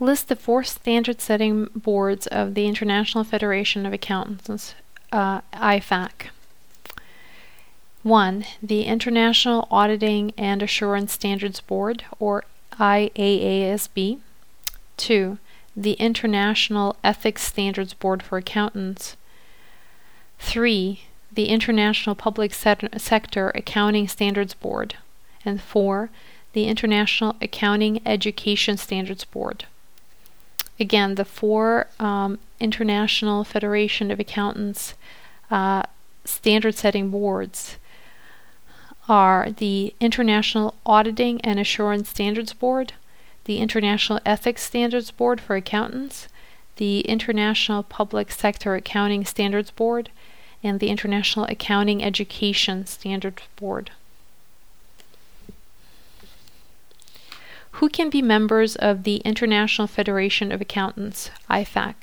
List the four standard setting boards of the International Federation of Accountants, uh, IFAC. 1. The International Auditing and Assurance Standards Board, or IAASB. 2. The International Ethics Standards Board for Accountants. 3. The International Public Sector Accounting Standards Board. And 4. The International Accounting Education Standards Board. Again, the four um, International Federation of Accountants uh, standard setting boards are the International Auditing and Assurance Standards Board, the International Ethics Standards Board for Accountants, the International Public Sector Accounting Standards Board, and the International Accounting Education Standards Board. Who can be members of the International Federation of Accountants, IFAC?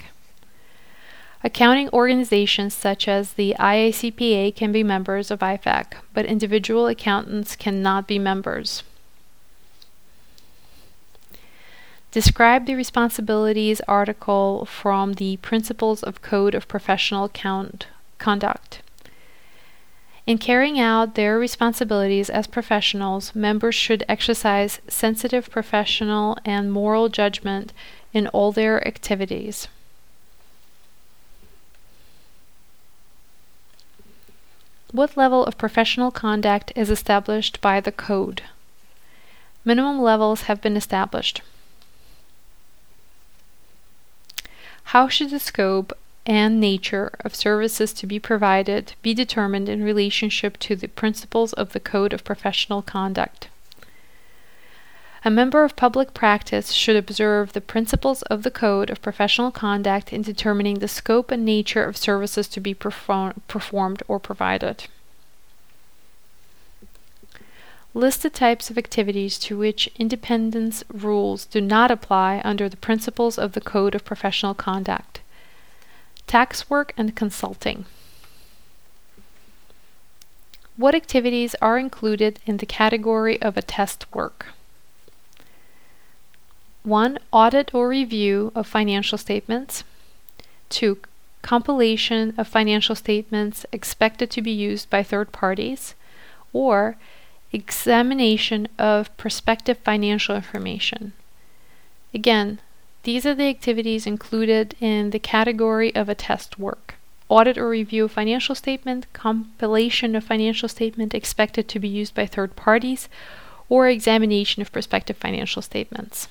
Accounting organizations such as the IACPA can be members of IFAC, but individual accountants cannot be members. Describe the responsibilities article from the Principles of Code of Professional Conduct. In carrying out their responsibilities as professionals, members should exercise sensitive professional and moral judgment in all their activities. What level of professional conduct is established by the Code? Minimum levels have been established. How should the scope and nature of services to be provided be determined in relationship to the principles of the Code of Professional Conduct? A member of public practice should observe the principles of the Code of Professional Conduct in determining the scope and nature of services to be perform- performed or provided. List the types of activities to which independence rules do not apply under the principles of the Code of Professional Conduct. Tax work and consulting. What activities are included in the category of attest work? 1. Audit or review of financial statements. 2. Compilation of financial statements expected to be used by third parties. Or examination of prospective financial information. Again, these are the activities included in the category of attest work. Audit or review of financial statement, compilation of financial statement expected to be used by third parties, or examination of prospective financial statements.